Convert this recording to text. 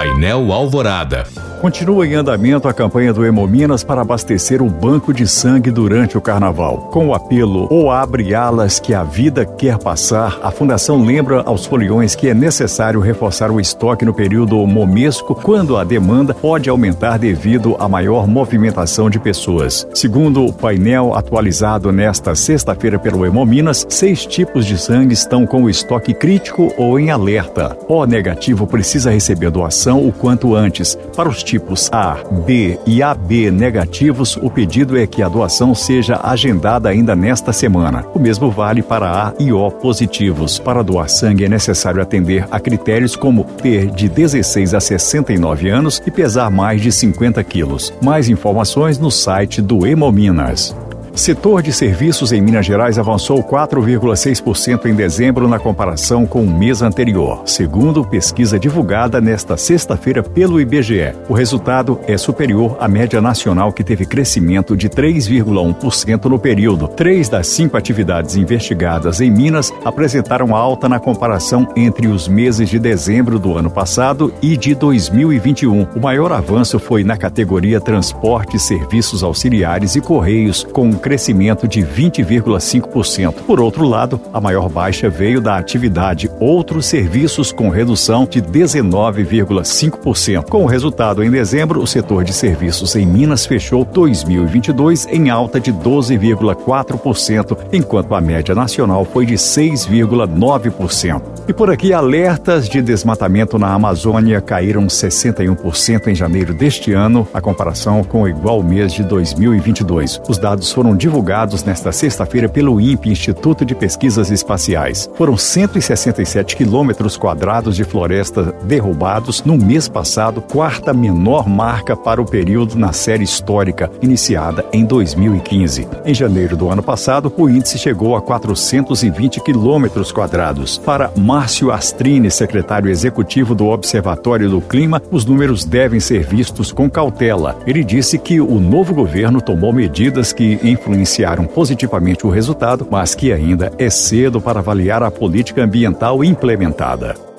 Painel Alvorada. Continua em andamento a campanha do Hemominas para abastecer o banco de sangue durante o carnaval. Com o apelo Ou abre alas que a vida quer passar, a Fundação lembra aos foliões que é necessário reforçar o estoque no período momesco, quando a demanda pode aumentar devido à maior movimentação de pessoas. Segundo o painel atualizado nesta sexta-feira pelo Hemominas, seis tipos de sangue estão com o estoque crítico ou em alerta. O negativo precisa receber doação o quanto antes. Para os tipos A, B e AB negativos, o pedido é que a doação seja agendada ainda nesta semana. O mesmo vale para A e O positivos. Para doar sangue é necessário atender a critérios como ter de 16 a 69 anos e pesar mais de 50 quilos. Mais informações no site do Hemominas. Setor de serviços em Minas Gerais avançou 4,6% em dezembro na comparação com o mês anterior, segundo pesquisa divulgada nesta sexta-feira pelo IBGE. O resultado é superior à média nacional, que teve crescimento de 3,1% no período. Três das cinco atividades investigadas em Minas apresentaram alta na comparação entre os meses de dezembro do ano passado e de 2021. O maior avanço foi na categoria Transporte, Serviços Auxiliares e Correios, com crescimento de 20,5%. Por outro lado, a maior baixa veio da atividade Outros Serviços, com redução de 19,5%. Com o resultado, em dezembro, o setor de serviços em Minas fechou 2022 em alta de 12,4%, enquanto a média nacional foi de 6,9%. E por aqui, alertas de desmatamento na Amazônia caíram 61% em janeiro deste ano, a comparação com o igual mês de 2022. Os dados foram foram divulgados nesta sexta-feira pelo INPE, Instituto de Pesquisas Espaciais. Foram 167 quilômetros quadrados de floresta derrubados no mês passado, quarta menor marca para o período na série histórica, iniciada em 2015. Em janeiro do ano passado, o índice chegou a 420 quilômetros quadrados. Para Márcio Astrini, secretário executivo do Observatório do Clima, os números devem ser vistos com cautela. Ele disse que o novo governo tomou medidas que, em influenciaram positivamente o resultado, mas que ainda é cedo para avaliar a política ambiental implementada.